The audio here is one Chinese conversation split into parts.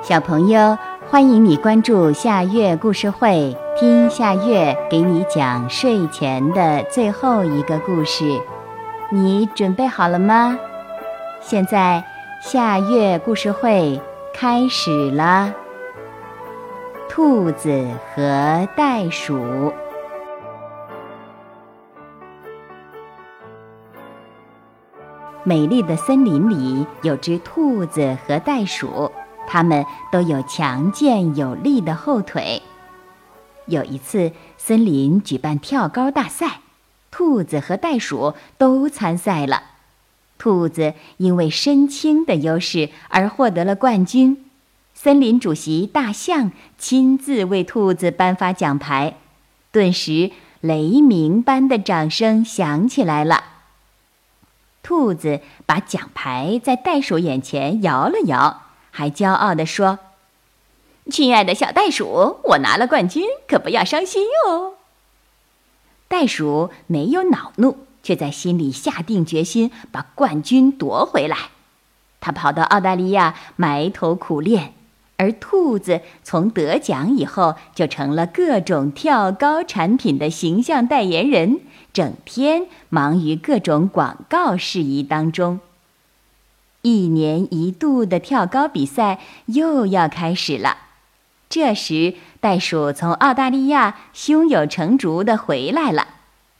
小朋友，欢迎你关注夏月故事会，听夏月给你讲睡前的最后一个故事。你准备好了吗？现在夏月故事会开始了。兔子和袋鼠。美丽的森林里有只兔子和袋鼠。它们都有强健有力的后腿。有一次，森林举办跳高大赛，兔子和袋鼠都参赛了。兔子因为身轻的优势而获得了冠军。森林主席大象亲自为兔子颁发奖牌，顿时雷鸣般的掌声响起来了。兔子把奖牌在袋鼠眼前摇了摇。还骄傲地说：“亲爱的小袋鼠，我拿了冠军，可不要伤心哟。”袋鼠没有恼怒，却在心里下定决心把冠军夺回来。他跑到澳大利亚埋头苦练，而兔子从得奖以后就成了各种跳高产品的形象代言人，整天忙于各种广告事宜当中。一年一度的跳高比赛又要开始了。这时，袋鼠从澳大利亚胸有成竹地回来了。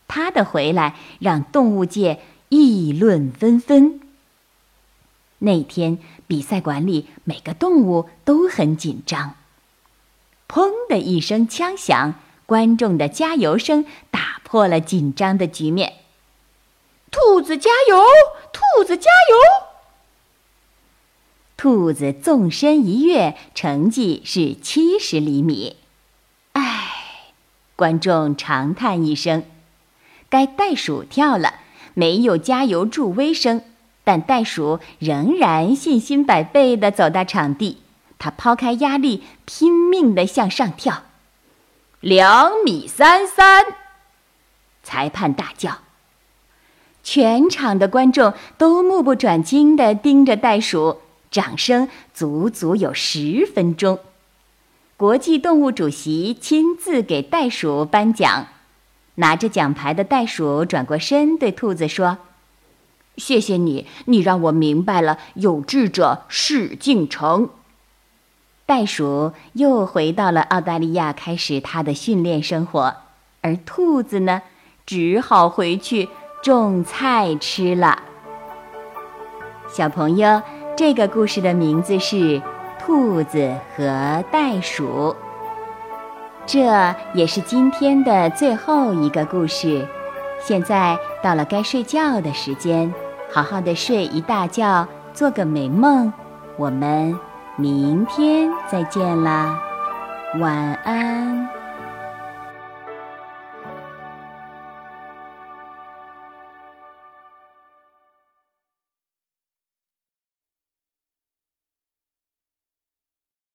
它的回来让动物界议论纷纷。那天比赛馆里，每个动物都很紧张。砰的一声枪响，观众的加油声打破了紧张的局面。兔子加油！兔子加油！兔子纵身一跃，成绩是七十厘米。唉，观众长叹一声。该袋鼠跳了，没有加油助威声，但袋鼠仍然信心百倍地走到场地。他抛开压力，拼命地向上跳。两米三三，裁判大叫。全场的观众都目不转睛地盯着袋鼠。掌声足足有十分钟。国际动物主席亲自给袋鼠颁奖，拿着奖牌的袋鼠转过身对兔子说：“谢谢你，你让我明白了有志者事竟成。”袋鼠又回到了澳大利亚，开始它的训练生活，而兔子呢，只好回去种菜吃了。小朋友。这个故事的名字是《兔子和袋鼠》，这也是今天的最后一个故事。现在到了该睡觉的时间，好好的睡一大觉，做个美梦。我们明天再见啦，晚安。